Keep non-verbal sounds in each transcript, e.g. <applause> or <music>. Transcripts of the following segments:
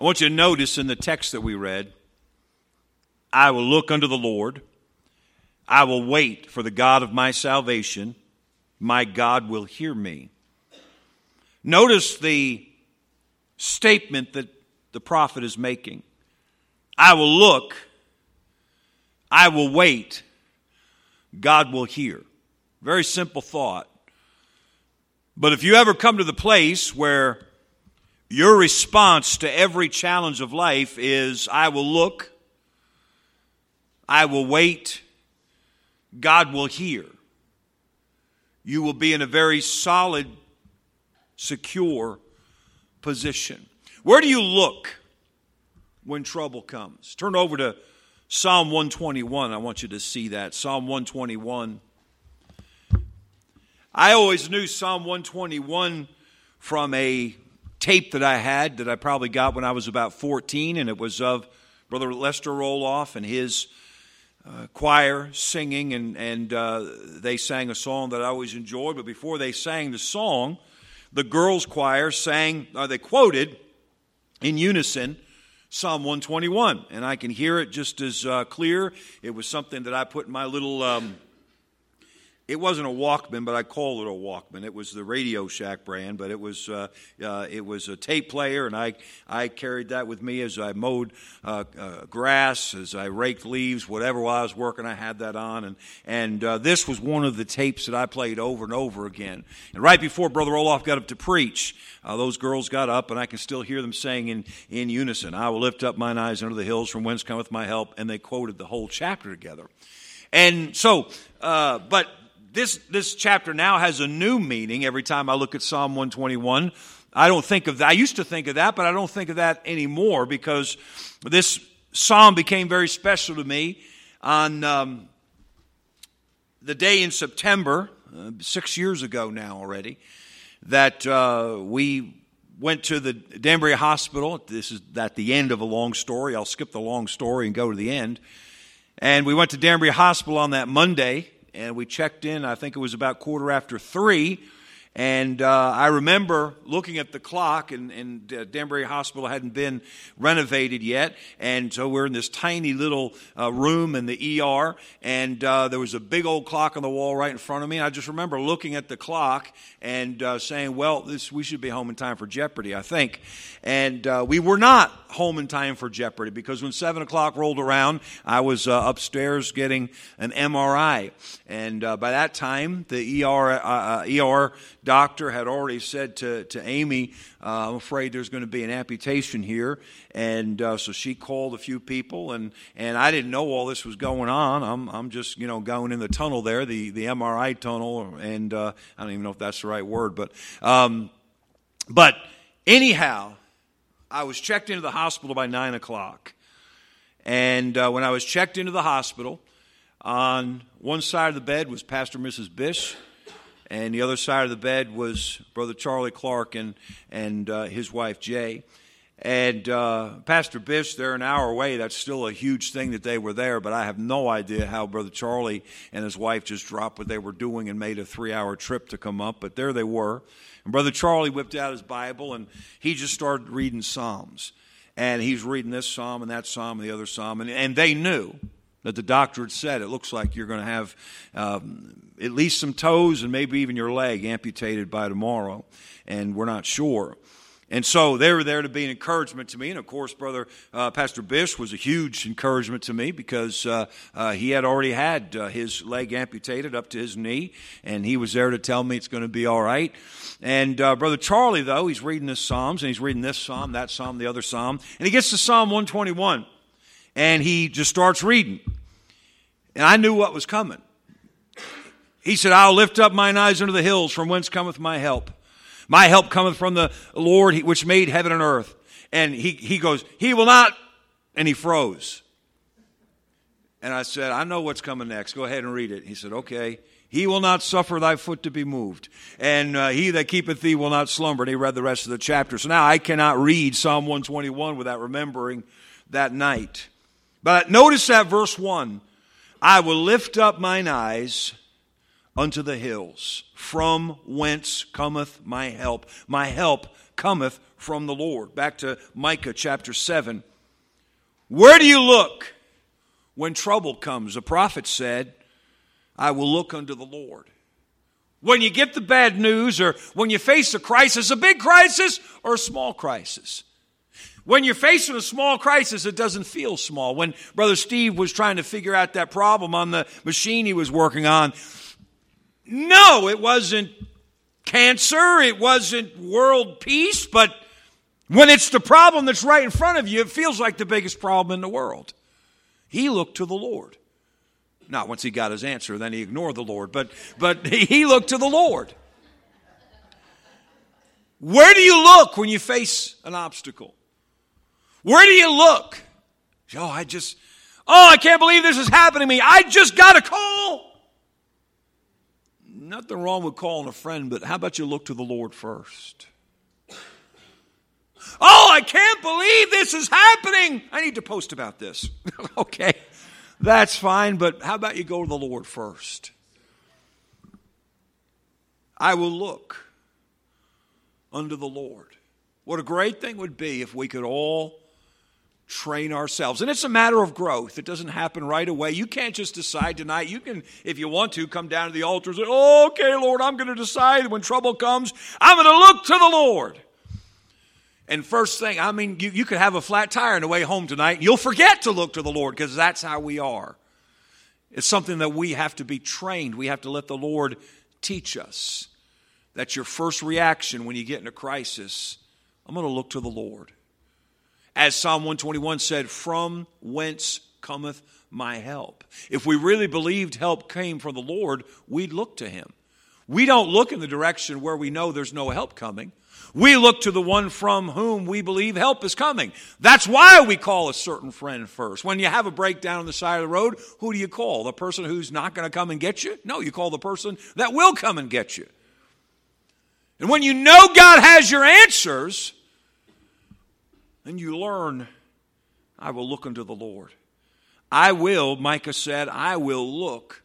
I want you to notice in the text that we read, I will look unto the Lord. I will wait for the God of my salvation. My God will hear me. Notice the statement that the prophet is making. I will look. I will wait. God will hear. Very simple thought. But if you ever come to the place where your response to every challenge of life is, I will look, I will wait, God will hear, you will be in a very solid, secure position. Where do you look when trouble comes? Turn over to Psalm 121. I want you to see that. Psalm 121. I always knew Psalm 121 from a tape that I had that I probably got when I was about 14, and it was of Brother Lester Roloff and his uh, choir singing, and, and uh, they sang a song that I always enjoyed. But before they sang the song, the girls' choir sang, or uh, they quoted in unison Psalm 121, and I can hear it just as uh, clear. It was something that I put in my little. Um, it wasn't a Walkman, but I called it a Walkman. It was the Radio Shack brand, but it was uh, uh, it was a tape player, and I I carried that with me as I mowed uh, uh grass, as I raked leaves, whatever while I was working. I had that on, and and uh, this was one of the tapes that I played over and over again. And right before Brother Roloff got up to preach, uh, those girls got up, and I can still hear them saying in in unison, "I will lift up mine eyes unto the hills, from whence cometh my help," and they quoted the whole chapter together. And so, but this, this chapter now has a new meaning every time I look at Psalm 121. I don't think of that. I used to think of that, but I don't think of that anymore because this psalm became very special to me on um, the day in September, uh, six years ago now already, that uh, we went to the Danbury Hospital. This is at the end of a long story. I'll skip the long story and go to the end. And we went to Danbury Hospital on that Monday and we checked in, I think it was about quarter after three. And uh, I remember looking at the clock, and, and uh, Danbury Hospital hadn't been renovated yet. And so we're in this tiny little uh, room in the ER, and uh, there was a big old clock on the wall right in front of me. And I just remember looking at the clock and uh, saying, Well, this, we should be home in time for Jeopardy, I think. And uh, we were not home in time for Jeopardy because when 7 o'clock rolled around, I was upstairs getting an MRI. And by that time, the ER, ER doctor had already said to, to Amy, uh, I'm afraid there's going to be an amputation here. And uh, so she called a few people, and, and I didn't know all this was going on. I'm, I'm just, you know, going in the tunnel there, the, the MRI tunnel, and uh, I don't even know if that's the right word, but, um, but anyhow, I was checked into the hospital by 9 o'clock. And uh, when I was checked into the hospital, on one side of the bed was Pastor Mrs. Bish and the other side of the bed was Brother Charlie Clark and and uh, his wife Jay. And uh, Pastor Bish, they're an hour away. That's still a huge thing that they were there, but I have no idea how Brother Charlie and his wife just dropped what they were doing and made a three hour trip to come up. But there they were. And Brother Charlie whipped out his Bible and he just started reading Psalms. And he's reading this psalm and that psalm and the other psalm. And, and they knew that the doctor had said it looks like you're going to have um, at least some toes and maybe even your leg amputated by tomorrow, and we're not sure. And so they were there to be an encouragement to me. And of course, Brother uh, Pastor Bish was a huge encouragement to me because uh, uh, he had already had uh, his leg amputated up to his knee, and he was there to tell me it's going to be all right. And uh, Brother Charlie, though, he's reading the Psalms, and he's reading this Psalm, that Psalm, the other Psalm, and he gets to Psalm 121 and he just starts reading. And I knew what was coming. He said, I'll lift up mine eyes unto the hills, from whence cometh my help. My help cometh from the Lord which made heaven and earth. And he, he goes, He will not, and he froze. And I said, I know what's coming next. Go ahead and read it. He said, Okay. He will not suffer thy foot to be moved. And uh, he that keepeth thee will not slumber. And he read the rest of the chapter. So now I cannot read Psalm 121 without remembering that night. But notice that verse 1 I will lift up mine eyes unto the hills, from whence cometh my help. My help cometh from the Lord. Back to Micah chapter 7. Where do you look when trouble comes? The prophet said, I will look unto the Lord. When you get the bad news or when you face a crisis, a big crisis or a small crisis. When you're facing a small crisis, it doesn't feel small. When Brother Steve was trying to figure out that problem on the machine he was working on, no, it wasn't cancer, it wasn't world peace, but when it's the problem that's right in front of you, it feels like the biggest problem in the world. He looked to the Lord. Not once he got his answer, then he ignored the Lord, but, but <laughs> he looked to the Lord. Where do you look when you face an obstacle? Where do you look? Oh, I just, oh, I can't believe this is happening to me. I just got a call. Nothing wrong with calling a friend, but how about you look to the Lord first? Oh, I can't believe this is happening. I need to post about this. <laughs> okay, that's fine, but how about you go to the Lord first? I will look unto the Lord. What a great thing would be if we could all train ourselves. And it's a matter of growth. It doesn't happen right away. You can't just decide tonight. You can, if you want to, come down to the altar and say, okay, Lord, I'm going to decide when trouble comes, I'm going to look to the Lord. And first thing, I mean, you, you could have a flat tire on the way home tonight, you'll forget to look to the Lord because that's how we are. It's something that we have to be trained. We have to let the Lord teach us. That's your first reaction when you get in a crisis. I'm going to look to the Lord. As Psalm 121 said, From whence cometh my help? If we really believed help came from the Lord, we'd look to Him. We don't look in the direction where we know there's no help coming. We look to the one from whom we believe help is coming. That's why we call a certain friend first. When you have a breakdown on the side of the road, who do you call? The person who's not going to come and get you? No, you call the person that will come and get you. And when you know God has your answers, then you learn, I will look unto the Lord. I will, Micah said, I will look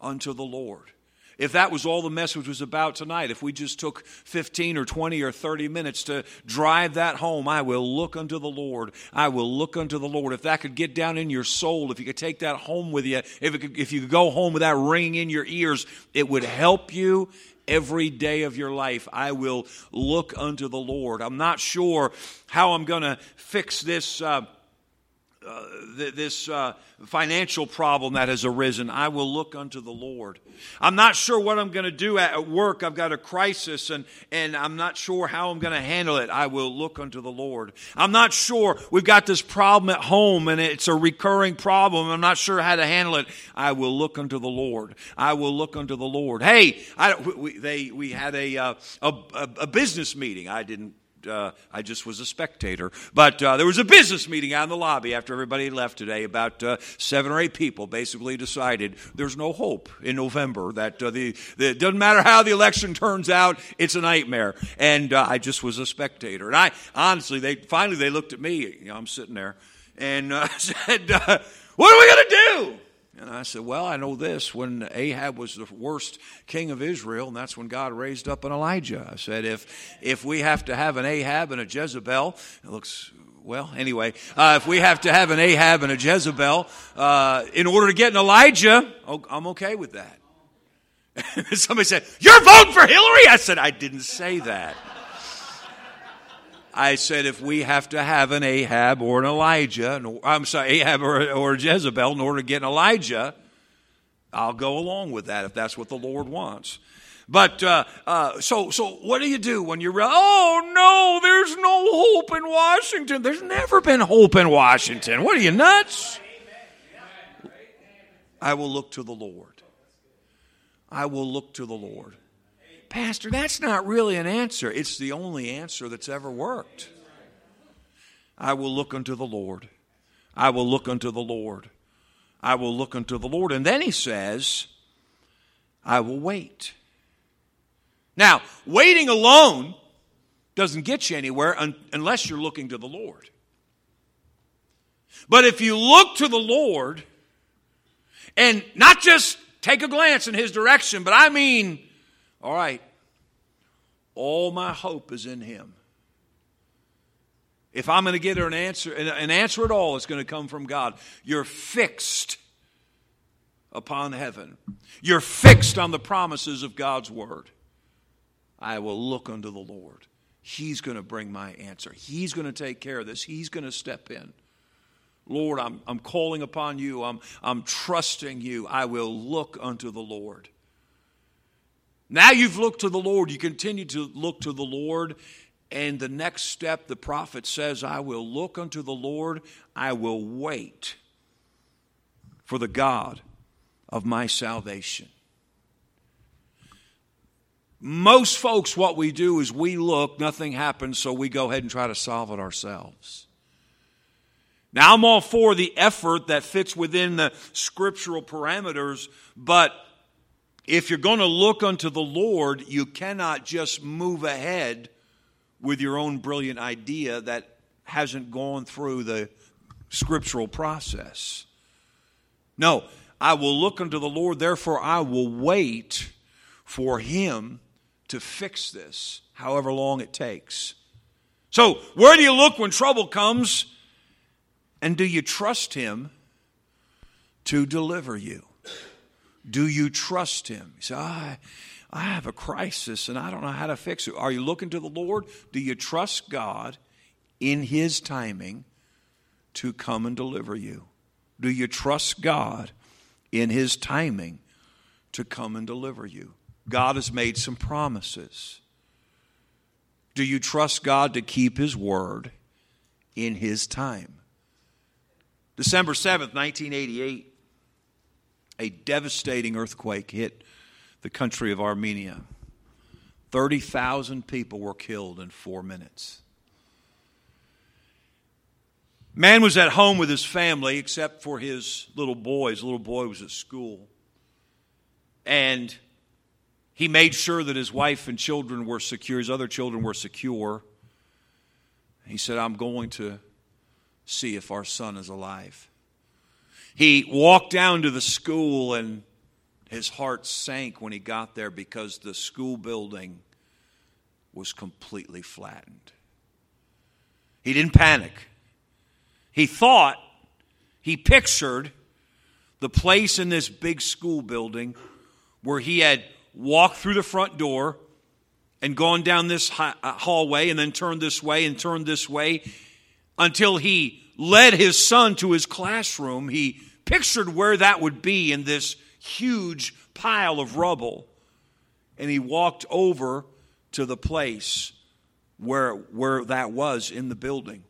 unto the Lord. If that was all the message was about tonight, if we just took 15 or 20 or 30 minutes to drive that home, I will look unto the Lord. I will look unto the Lord. If that could get down in your soul, if you could take that home with you, if, could, if you could go home with that ringing in your ears, it would help you every day of your life. I will look unto the Lord. I'm not sure how I'm going to fix this. Uh, uh, this uh, financial problem that has arisen, I will look unto the Lord. I'm not sure what I'm going to do at work. I've got a crisis and, and I'm not sure how I'm going to handle it. I will look unto the Lord. I'm not sure we've got this problem at home and it's a recurring problem. I'm not sure how to handle it. I will look unto the Lord. I will look unto the Lord. Hey, I, we, they, we had a, uh, a, a business meeting. I didn't uh, I just was a spectator. But uh, there was a business meeting out in the lobby after everybody left today. About uh, seven or eight people basically decided there's no hope in November. That uh, the, the doesn't matter how the election turns out, it's a nightmare. And uh, I just was a spectator. And I honestly, they finally they looked at me. You know, I'm sitting there and uh, <laughs> said, "What are we going to do?" And I said, Well, I know this. When Ahab was the worst king of Israel, and that's when God raised up an Elijah. I said, If, if we have to have an Ahab and a Jezebel, it looks well, anyway, uh, if we have to have an Ahab and a Jezebel uh, in order to get an Elijah, oh, I'm okay with that. <laughs> Somebody said, You're voting for Hillary? I said, I didn't say that. I said, if we have to have an Ahab or an Elijah, I'm sorry, Ahab or, or Jezebel in order to get an Elijah, I'll go along with that if that's what the Lord wants. But uh, uh, so, so what do you do when you're? Oh no, there's no hope in Washington. There's never been hope in Washington. What are you nuts? I will look to the Lord. I will look to the Lord. Pastor, that's not really an answer. It's the only answer that's ever worked. I will look unto the Lord. I will look unto the Lord. I will look unto the Lord. And then he says, I will wait. Now, waiting alone doesn't get you anywhere un- unless you're looking to the Lord. But if you look to the Lord and not just take a glance in his direction, but I mean all right, all my hope is in him. If I'm going to get an answer, an answer at all, it's going to come from God. You're fixed upon heaven. You're fixed on the promises of God's word. I will look unto the Lord. He's going to bring my answer. He's going to take care of this. He's going to step in. Lord, I'm, I'm calling upon you. I'm, I'm trusting you. I will look unto the Lord. Now you've looked to the Lord. You continue to look to the Lord. And the next step, the prophet says, I will look unto the Lord. I will wait for the God of my salvation. Most folks, what we do is we look, nothing happens, so we go ahead and try to solve it ourselves. Now, I'm all for the effort that fits within the scriptural parameters, but if you're going to look unto the Lord, you cannot just move ahead with your own brilliant idea that hasn't gone through the scriptural process. No, I will look unto the Lord, therefore I will wait for Him to fix this, however long it takes. So, where do you look when trouble comes? And do you trust Him to deliver you? Do you trust Him? You say, I, I have a crisis and I don't know how to fix it. Are you looking to the Lord? Do you trust God in His timing to come and deliver you? Do you trust God in His timing to come and deliver you? God has made some promises. Do you trust God to keep His word in His time? December 7th, 1988, a devastating earthquake hit the country of Armenia. 30,000 people were killed in four minutes. Man was at home with his family, except for his little boy. His little boy was at school. And he made sure that his wife and children were secure, his other children were secure. He said, I'm going to see if our son is alive. He walked down to the school and his heart sank when he got there because the school building was completely flattened. He didn't panic. He thought, he pictured the place in this big school building where he had walked through the front door and gone down this uh, hallway and then turned this way and turned this way until he led his son to his classroom, he pictured where that would be in this huge pile of rubble. And he walked over to the place where, where that was in the building.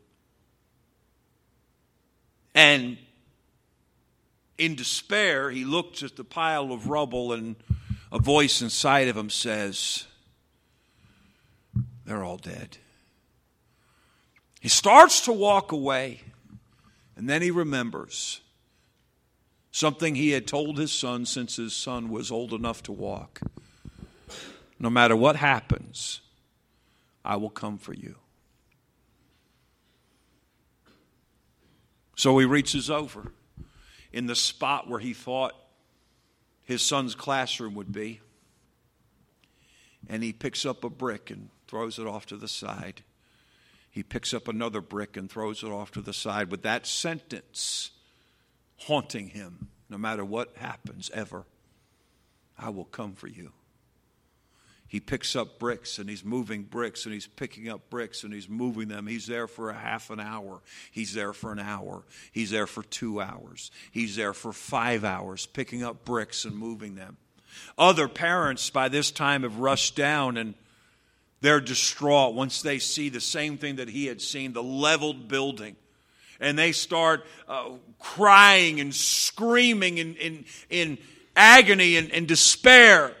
And in despair, he looked at the pile of rubble, and a voice inside of him says, They're all dead. He starts to walk away. And then he remembers something he had told his son since his son was old enough to walk. No matter what happens, I will come for you. So he reaches over in the spot where he thought his son's classroom would be, and he picks up a brick and throws it off to the side he picks up another brick and throws it off to the side with that sentence haunting him no matter what happens ever. I will come for you. He picks up bricks and he's moving bricks and he's picking up bricks and he's moving them. He's there for a half an hour. He's there for an hour. He's there for two hours. He's there for five hours picking up bricks and moving them. Other parents by this time have rushed down and they're distraught once they see the same thing that he had seen the leveled building. And they start uh, crying and screaming in, in, in agony and, and despair.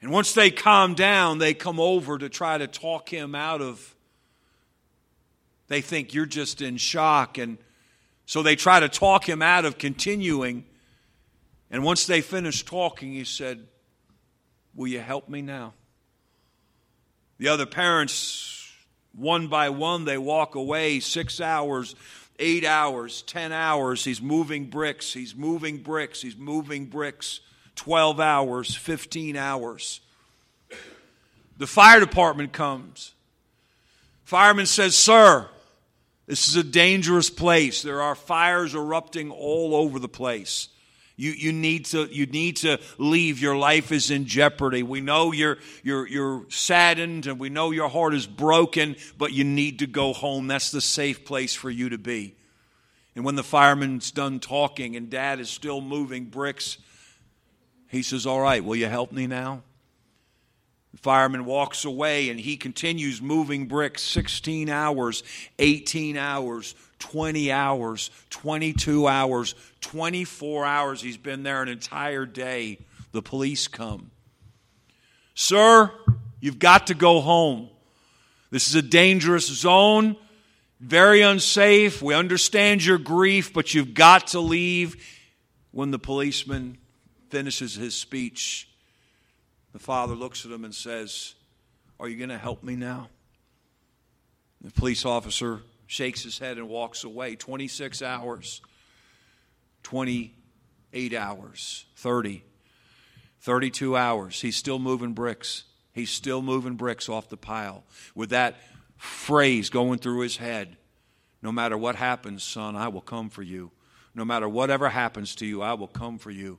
And once they calm down, they come over to try to talk him out of. They think you're just in shock. And so they try to talk him out of continuing. And once they finish talking, he said, Will you help me now? The other parents, one by one, they walk away six hours, eight hours, ten hours. He's moving bricks, he's moving bricks, he's moving bricks. 12 hours, 15 hours. The fire department comes. Fireman says, Sir, this is a dangerous place. There are fires erupting all over the place. You, you, need to, you need to leave. Your life is in jeopardy. We know you're, you're, you're saddened and we know your heart is broken, but you need to go home. That's the safe place for you to be. And when the fireman's done talking and dad is still moving bricks, he says, All right, will you help me now? Fireman walks away and he continues moving bricks 16 hours, 18 hours, 20 hours, 22 hours, 24 hours. He's been there an entire day. The police come. Sir, you've got to go home. This is a dangerous zone, very unsafe. We understand your grief, but you've got to leave. When the policeman finishes his speech, the father looks at him and says, Are you going to help me now? The police officer shakes his head and walks away. 26 hours, 28 hours, 30, 32 hours. He's still moving bricks. He's still moving bricks off the pile with that phrase going through his head No matter what happens, son, I will come for you. No matter whatever happens to you, I will come for you.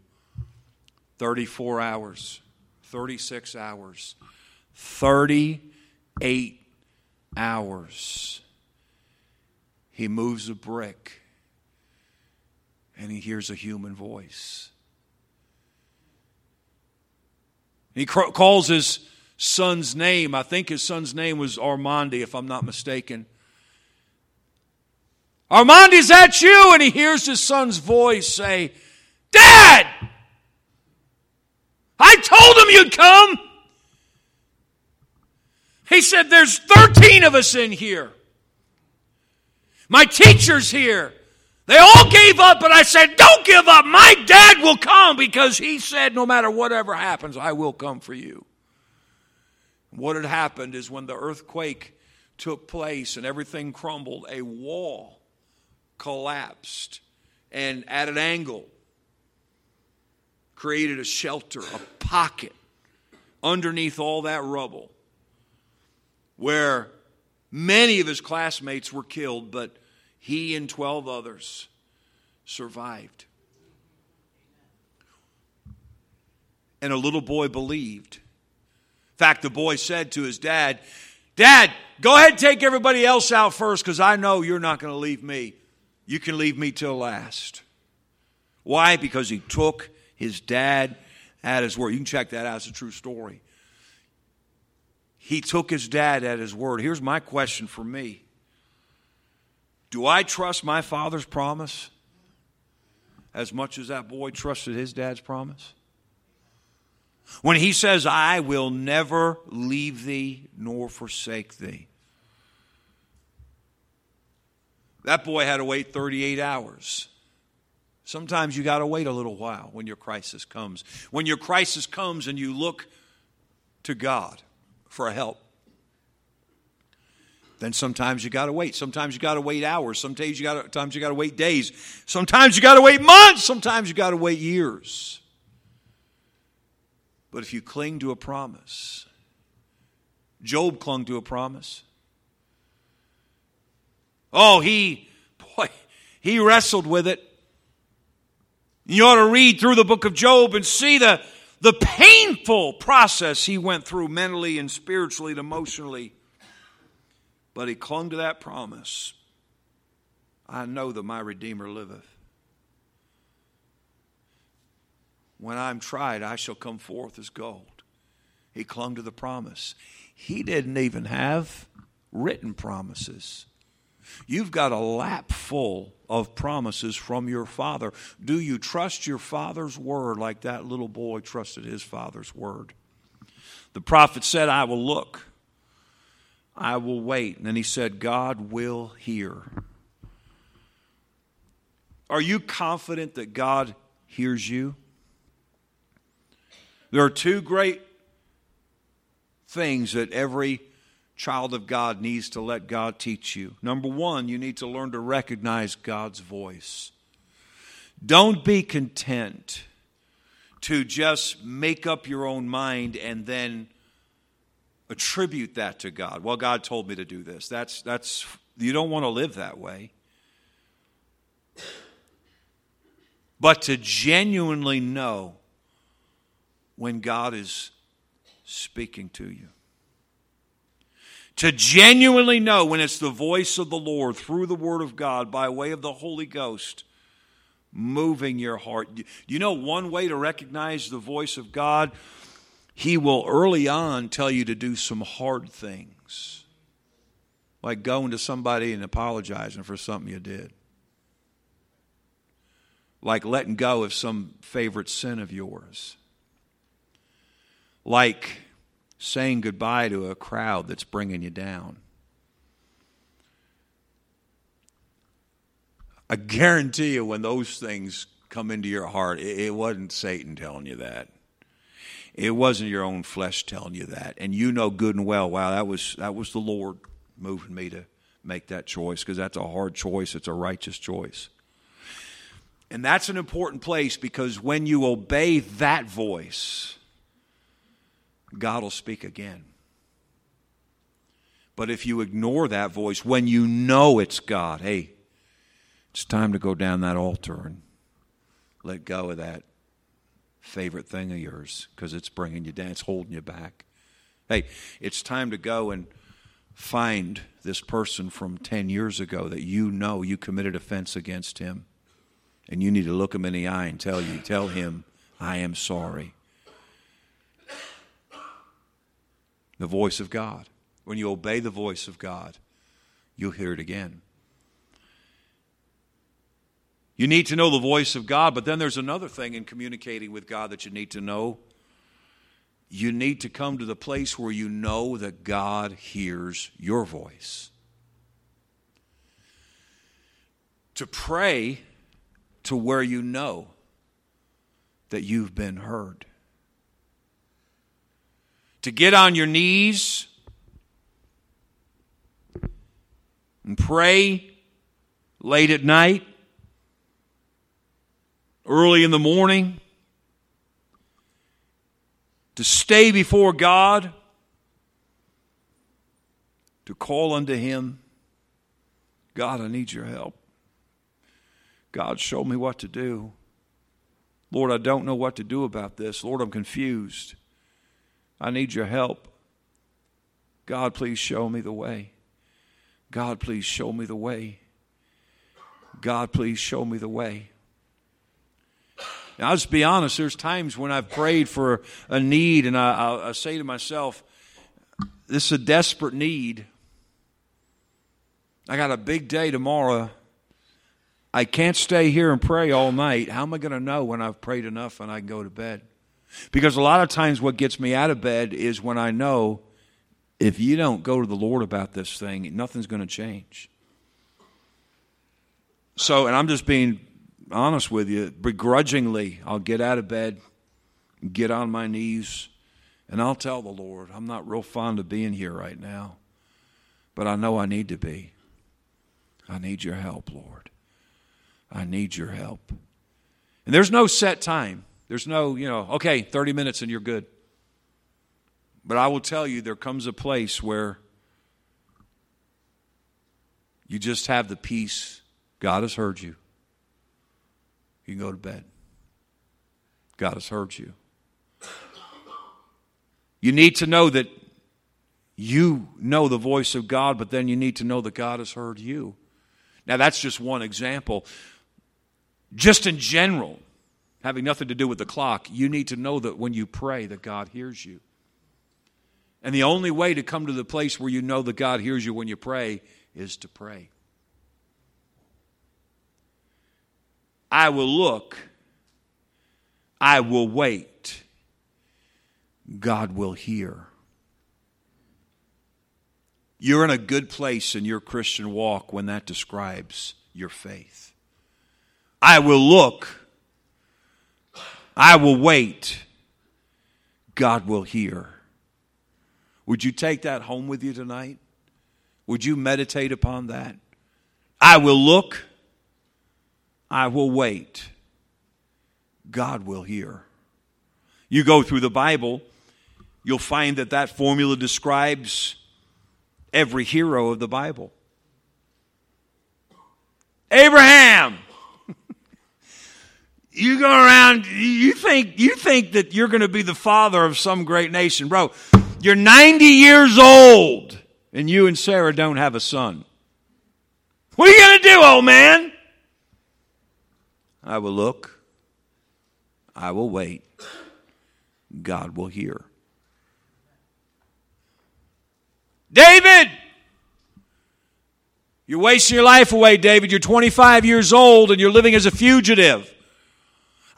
34 hours. 36 hours. 38 hours. He moves a brick and he hears a human voice. He calls his son's name. I think his son's name was Armandi, if I'm not mistaken. Armandi, is that you? And he hears his son's voice say, Dad! I told him you'd come. He said, There's 13 of us in here. My teacher's here. They all gave up, but I said, Don't give up. My dad will come because he said, No matter whatever happens, I will come for you. What had happened is when the earthquake took place and everything crumbled, a wall collapsed and at an angle created a shelter, a pocket underneath all that rubble where many of his classmates were killed, but he and 12 others survived. And a little boy believed. In fact, the boy said to his dad, Dad, go ahead and take everybody else out first because I know you're not going to leave me. You can leave me till last. Why? Because he took his dad at his word. You can check that out, it's a true story. He took his dad at his word. Here's my question for me Do I trust my father's promise as much as that boy trusted his dad's promise? When he says, I will never leave thee nor forsake thee. That boy had to wait 38 hours. Sometimes you got to wait a little while when your crisis comes. When your crisis comes and you look to God for help, then sometimes you got to wait. Sometimes you got to wait hours. Sometimes you got sometimes you got to wait days. Sometimes you got to wait months. Sometimes you got to wait years. But if you cling to a promise, Job clung to a promise. Oh, he, boy, he wrestled with it. You ought to read through the book of Job and see the, the painful process he went through mentally and spiritually and emotionally. But he clung to that promise I know that my Redeemer liveth. When I'm tried, I shall come forth as gold. He clung to the promise. He didn't even have written promises. You've got a lap full of promises from your father. Do you trust your father's word like that little boy trusted his father's word? The prophet said, I will look, I will wait. And then he said, God will hear. Are you confident that God hears you? There are two great things that every child of God needs to let God teach you. Number one, you need to learn to recognize God's voice. Don't be content to just make up your own mind and then attribute that to God. Well, God told me to do this. That's that's you don't want to live that way. But to genuinely know when God is speaking to you. To genuinely know when it's the voice of the Lord through the Word of God by way of the Holy Ghost moving your heart. You know, one way to recognize the voice of God, He will early on tell you to do some hard things, like going to somebody and apologizing for something you did, like letting go of some favorite sin of yours, like saying goodbye to a crowd that's bringing you down. I guarantee you, when those things come into your heart, it, it wasn't Satan telling you that. It wasn't your own flesh telling you that, and you know good and well. Wow, that was that was the Lord moving me to make that choice because that's a hard choice. It's a righteous choice. And that's an important place because when you obey that voice, God will speak again. But if you ignore that voice when you know it's God, hey, it's time to go down that altar and let go of that favorite thing of yours because it's bringing you down, it's holding you back. Hey, it's time to go and find this person from 10 years ago that you know you committed offense against him. And you need to look him in the eye and tell you, tell him, I am sorry. The voice of God. When you obey the voice of God, you'll hear it again. You need to know the voice of God, but then there's another thing in communicating with God that you need to know. You need to come to the place where you know that God hears your voice. To pray to where you know that you've been heard. To get on your knees and pray late at night early in the morning, to stay before God, to call unto Him God, I need your help. God, show me what to do. Lord, I don't know what to do about this. Lord, I'm confused. I need your help. God, please show me the way. God, please show me the way. God, please show me the way. Now, I'll just be honest, there's times when I've prayed for a need and I, I, I say to myself, this is a desperate need. I got a big day tomorrow. I can't stay here and pray all night. How am I going to know when I've prayed enough and I can go to bed? Because a lot of times what gets me out of bed is when I know if you don't go to the Lord about this thing, nothing's going to change. So, and I'm just being honest with you, begrudgingly, I'll get out of bed, get on my knees, and I'll tell the Lord, I'm not real fond of being here right now, but I know I need to be. I need your help, Lord. I need your help. And there's no set time. There's no, you know, okay, 30 minutes and you're good. But I will tell you, there comes a place where you just have the peace. God has heard you you can go to bed. God has heard you. You need to know that you know the voice of God, but then you need to know that God has heard you. Now, that's just one example. Just in general, having nothing to do with the clock, you need to know that when you pray, that God hears you. And the only way to come to the place where you know that God hears you when you pray is to pray. I will look, I will wait, God will hear. You're in a good place in your Christian walk when that describes your faith. I will look, I will wait, God will hear. Would you take that home with you tonight? Would you meditate upon that? I will look, I will wait. God will hear. You go through the Bible, you'll find that that formula describes every hero of the Bible. Abraham. You go around, you think, you think that you're going to be the father of some great nation. Bro, you're 90 years old and you and Sarah don't have a son. What are you going to do, old man? I will look. I will wait. God will hear. David! You're wasting your life away, David. You're 25 years old and you're living as a fugitive.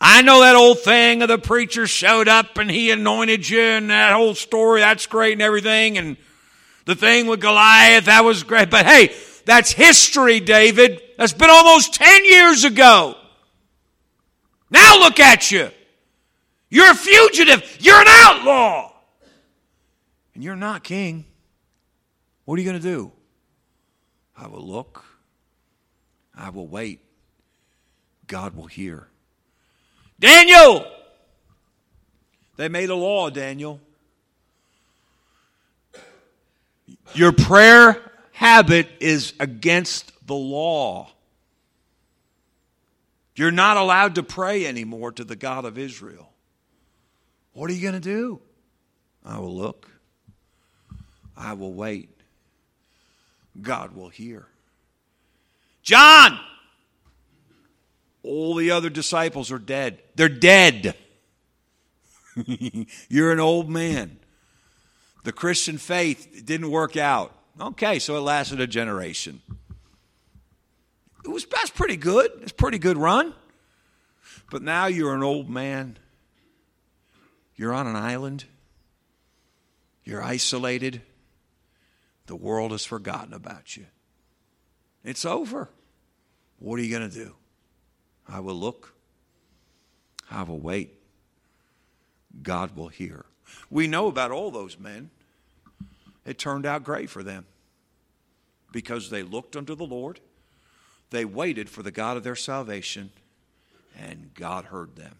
I know that old thing of the preacher showed up and he anointed you and that whole story, that's great and everything. And the thing with Goliath, that was great. But hey, that's history, David. That's been almost 10 years ago. Now look at you. You're a fugitive. You're an outlaw. And you're not king. What are you going to do? I will look. I will wait. God will hear. Daniel! They made a law, Daniel. Your prayer habit is against the law. You're not allowed to pray anymore to the God of Israel. What are you going to do? I will look. I will wait. God will hear. John! All the other disciples are dead. They're dead. <laughs> You're an old man. The Christian faith didn't work out. Okay, so it lasted a generation. It was that's pretty good. It's a pretty good run. But now you're an old man. You're on an island. You're isolated. The world has forgotten about you. It's over. What are you going to do? I will look. I will wait. God will hear. We know about all those men. It turned out great for them because they looked unto the Lord, they waited for the God of their salvation, and God heard them.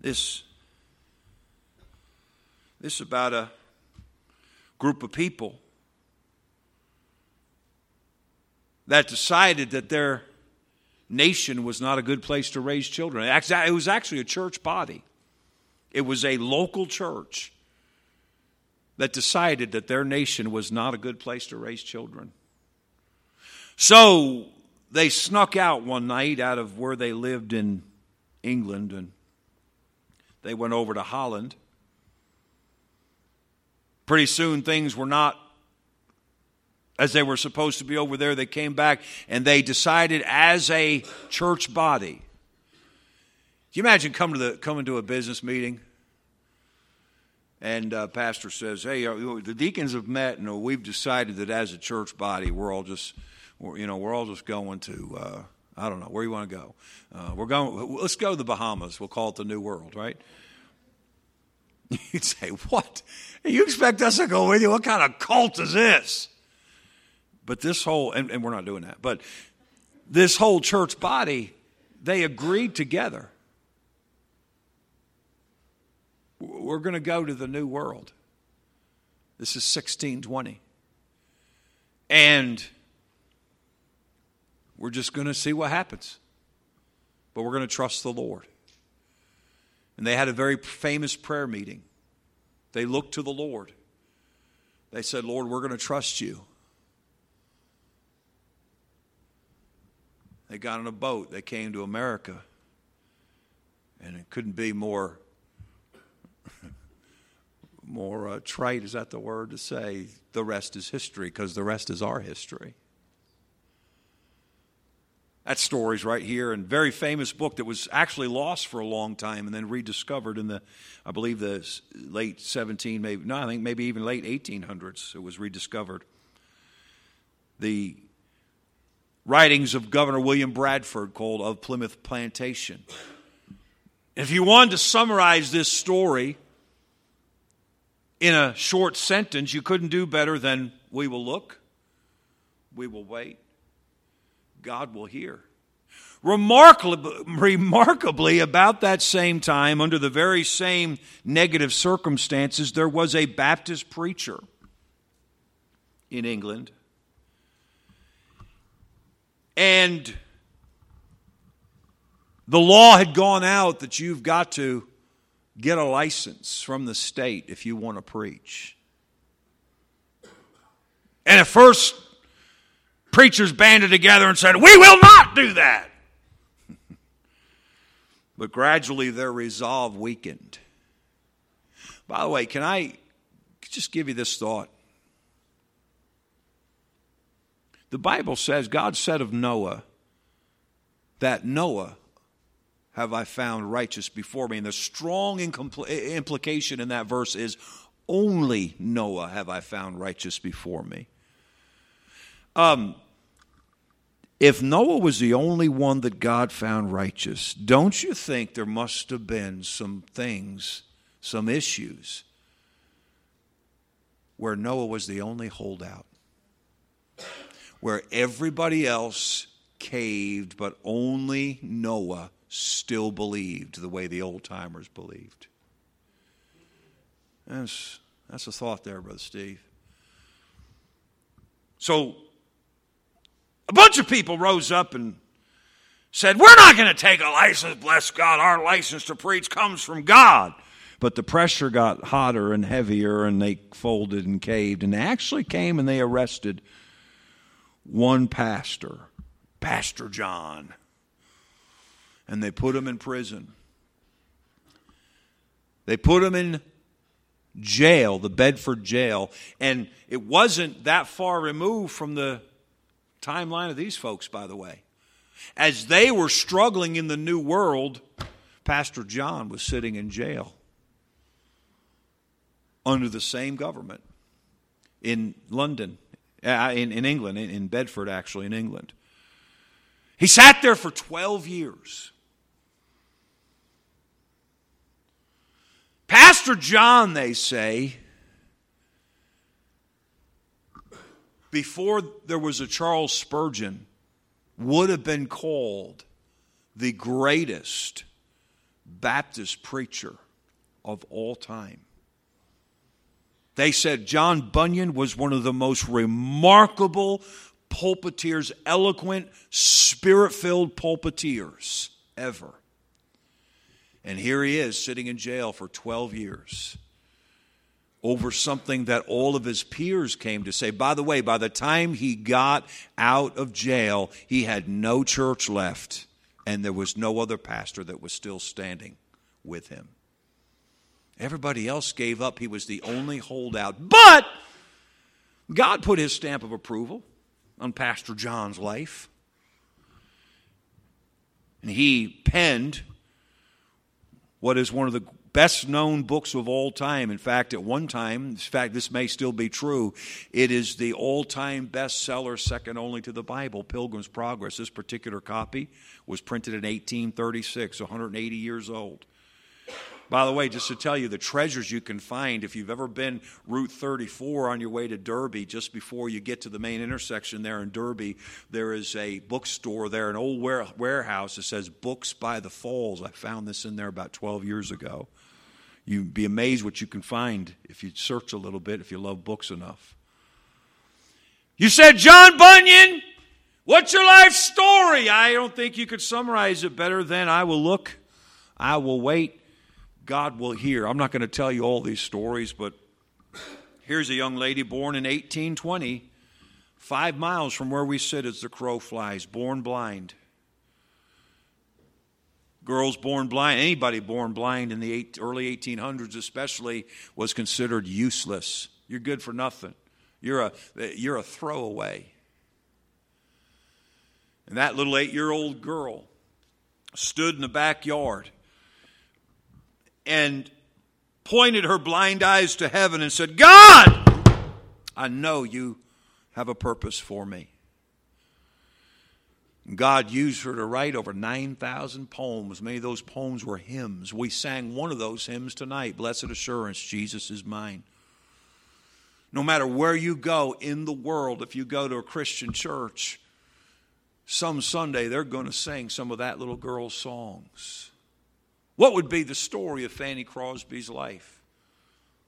This this is about a group of people that decided that their nation was not a good place to raise children. It was actually a church body, it was a local church that decided that their nation was not a good place to raise children. So they snuck out one night out of where they lived in England and they went over to Holland Pretty soon things were not as they were supposed to be over there. They came back and they decided as a church body. Can you imagine coming to the coming to a business meeting? And uh, pastor says, "Hey, uh, the deacons have met, and we've decided that as a church body, we're all just, we're, you know, we're all just going to, uh, I don't know, where you want to go. Uh, we're going. Let's go to the Bahamas. We'll call it the New World, right? <laughs> You'd say, What? You expect us to go with you? What kind of cult is this? But this whole, and, and we're not doing that, but this whole church body, they agreed together. We're going to go to the new world. This is 1620. And we're just going to see what happens. But we're going to trust the Lord. And they had a very famous prayer meeting. They looked to the Lord. They said, Lord, we're going to trust you. They got on a boat. They came to America. And it couldn't be more, <laughs> more uh, trite, is that the word to say? The rest is history, because the rest is our history. That story's right here, and very famous book that was actually lost for a long time and then rediscovered in the, I believe the late 17, maybe no, I think maybe even late 1800s. It was rediscovered. The writings of Governor William Bradford called "Of Plymouth Plantation." If you wanted to summarize this story in a short sentence, you couldn't do better than "We will look, we will wait." God will hear. Remarkably, remarkably, about that same time, under the very same negative circumstances, there was a Baptist preacher in England. And the law had gone out that you've got to get a license from the state if you want to preach. And at first, preachers banded together and said, We will not do that. <laughs> but gradually their resolve weakened. By the way, can I just give you this thought? The Bible says, God said of Noah, that Noah have I found righteous before me. And the strong implication in that verse is, only Noah have I found righteous before me. Um, if Noah was the only one that God found righteous, don't you think there must have been some things, some issues, where Noah was the only holdout? Where everybody else caved, but only Noah still believed the way the old timers believed. That's, that's a thought there, Brother Steve. So a bunch of people rose up and said, We're not going to take a license, bless God. Our license to preach comes from God. But the pressure got hotter and heavier, and they folded and caved. And they actually came and they arrested one pastor, Pastor John. And they put him in prison. They put him in jail, the Bedford jail. And it wasn't that far removed from the timeline of these folks, by the way. As they were struggling in the new world, Pastor John was sitting in jail under the same government in London, uh, in, in England, in, in Bedford, actually, in England. He sat there for 12 years. Pastor John, they say, before there was a Charles Spurgeon, would have been called the greatest Baptist preacher of all time. They said John Bunyan was one of the most remarkable pulpiteers, eloquent, spirit filled pulpiteers ever. And here he is sitting in jail for 12 years over something that all of his peers came to say. By the way, by the time he got out of jail, he had no church left, and there was no other pastor that was still standing with him. Everybody else gave up. He was the only holdout. But God put his stamp of approval on Pastor John's life. And he penned what is one of the best known books of all time. In fact, at one time, in fact, this may still be true, it is the all time bestseller, second only to the Bible, Pilgrim's Progress. This particular copy was printed in 1836, 180 years old. By the way, just to tell you the treasures you can find if you've ever been Route 34 on your way to Derby, just before you get to the main intersection there in Derby, there is a bookstore there, an old warehouse that says Books by the Falls. I found this in there about 12 years ago. You'd be amazed what you can find if you search a little bit, if you love books enough. You said, John Bunyan, what's your life story? I don't think you could summarize it better than I will look, I will wait, God will hear. I'm not going to tell you all these stories, but here's a young lady born in 1820, five miles from where we sit as the crow flies, born blind girls born blind, anybody born blind in the eight, early 1800s especially, was considered useless. You're good for nothing. You're a, you're a throwaway. And that little eight year old girl stood in the backyard and pointed her blind eyes to heaven and said, God, I know you have a purpose for me. God used her to write over 9,000 poems. Many of those poems were hymns. We sang one of those hymns tonight Blessed Assurance, Jesus is mine. No matter where you go in the world, if you go to a Christian church, some Sunday they're going to sing some of that little girl's songs. What would be the story of Fanny Crosby's life?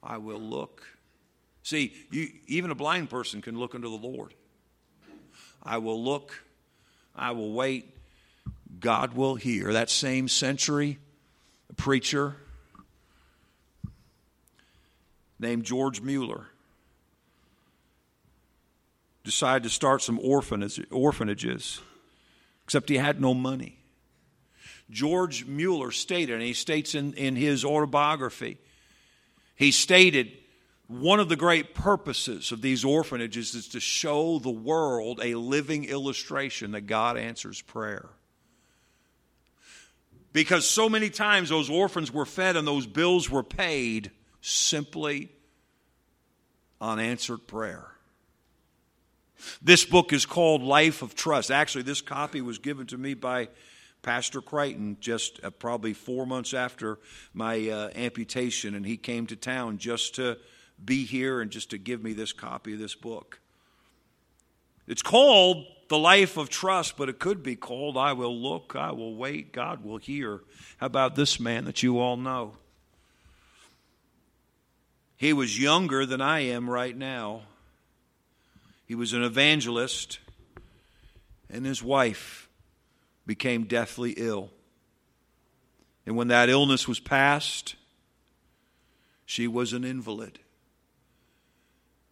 I will look. See, you, even a blind person can look unto the Lord. I will look. I will wait. God will hear. That same century, a preacher named George Mueller decided to start some orphanages, except he had no money. George Mueller stated, and he states in, in his autobiography, he stated, one of the great purposes of these orphanages is to show the world a living illustration that God answers prayer. Because so many times those orphans were fed and those bills were paid simply unanswered prayer. This book is called Life of Trust. Actually, this copy was given to me by Pastor Crichton just uh, probably four months after my uh, amputation, and he came to town just to be here and just to give me this copy of this book. It's called The Life of Trust, but it could be called I Will Look, I Will Wait, God Will Hear. How about this man that you all know? He was younger than I am right now. He was an evangelist, and his wife became deathly ill. And when that illness was past, she was an invalid.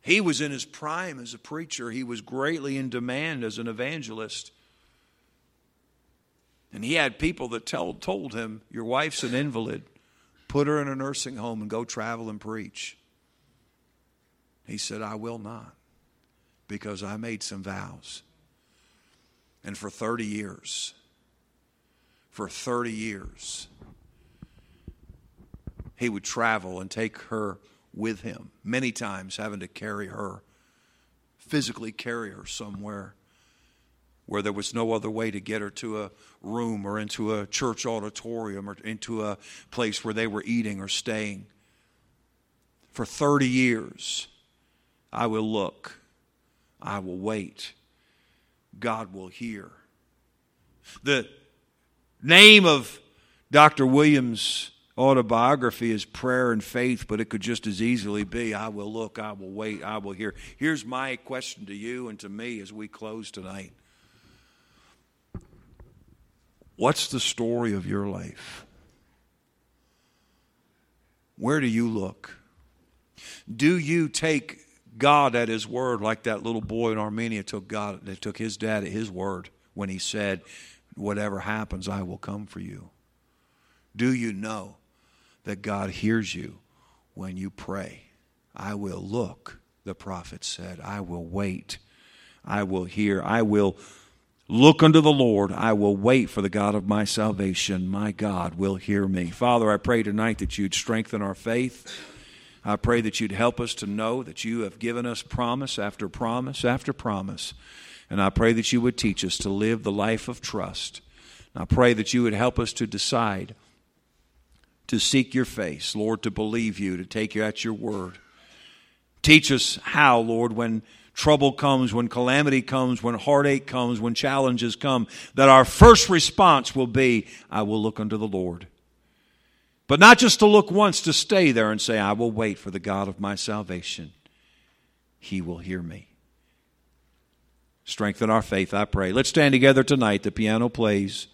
He was in his prime as a preacher, he was greatly in demand as an evangelist. And he had people that told, told him, Your wife's an invalid. Put her in a nursing home and go travel and preach. He said, I will not because I made some vows. And for 30 years, for 30 years, he would travel and take her with him, many times having to carry her, physically carry her somewhere where there was no other way to get her to a room or into a church auditorium or into a place where they were eating or staying. For 30 years, I will look I will wait. God will hear. The name of Dr. Williams' autobiography is Prayer and Faith, but it could just as easily be I will look, I will wait, I will hear. Here's my question to you and to me as we close tonight What's the story of your life? Where do you look? Do you take God at His word, like that little boy in Armenia took God, that took his dad at His word when he said, "Whatever happens, I will come for you." Do you know that God hears you when you pray? I will look, the prophet said. I will wait. I will hear. I will look unto the Lord. I will wait for the God of my salvation. My God will hear me. Father, I pray tonight that you'd strengthen our faith. I pray that you'd help us to know that you have given us promise after promise after promise. And I pray that you would teach us to live the life of trust. And I pray that you would help us to decide to seek your face, Lord, to believe you, to take you at your word. Teach us how, Lord, when trouble comes, when calamity comes, when heartache comes, when challenges come, that our first response will be, I will look unto the Lord. But not just to look once, to stay there and say, I will wait for the God of my salvation. He will hear me. Strengthen our faith, I pray. Let's stand together tonight. The piano plays.